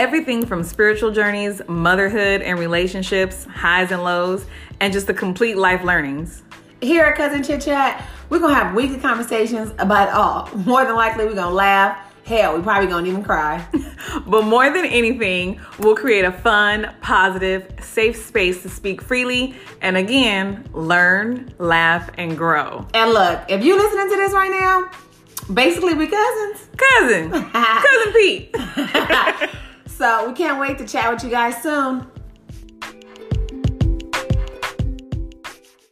everything from spiritual journeys, motherhood and relationships, highs and lows, and just the complete life learnings. Here at Cousin Chit Chat, we're gonna have weekly conversations about it all. More than likely, we're gonna laugh. Hell, we probably gonna even cry. But more than anything, we'll create a fun, positive, safe space to speak freely and again, learn, laugh, and grow. and look, if you're listening to this right now, basically we cousins. Cousin, Cousin Pete. So we can't wait to chat with you guys soon.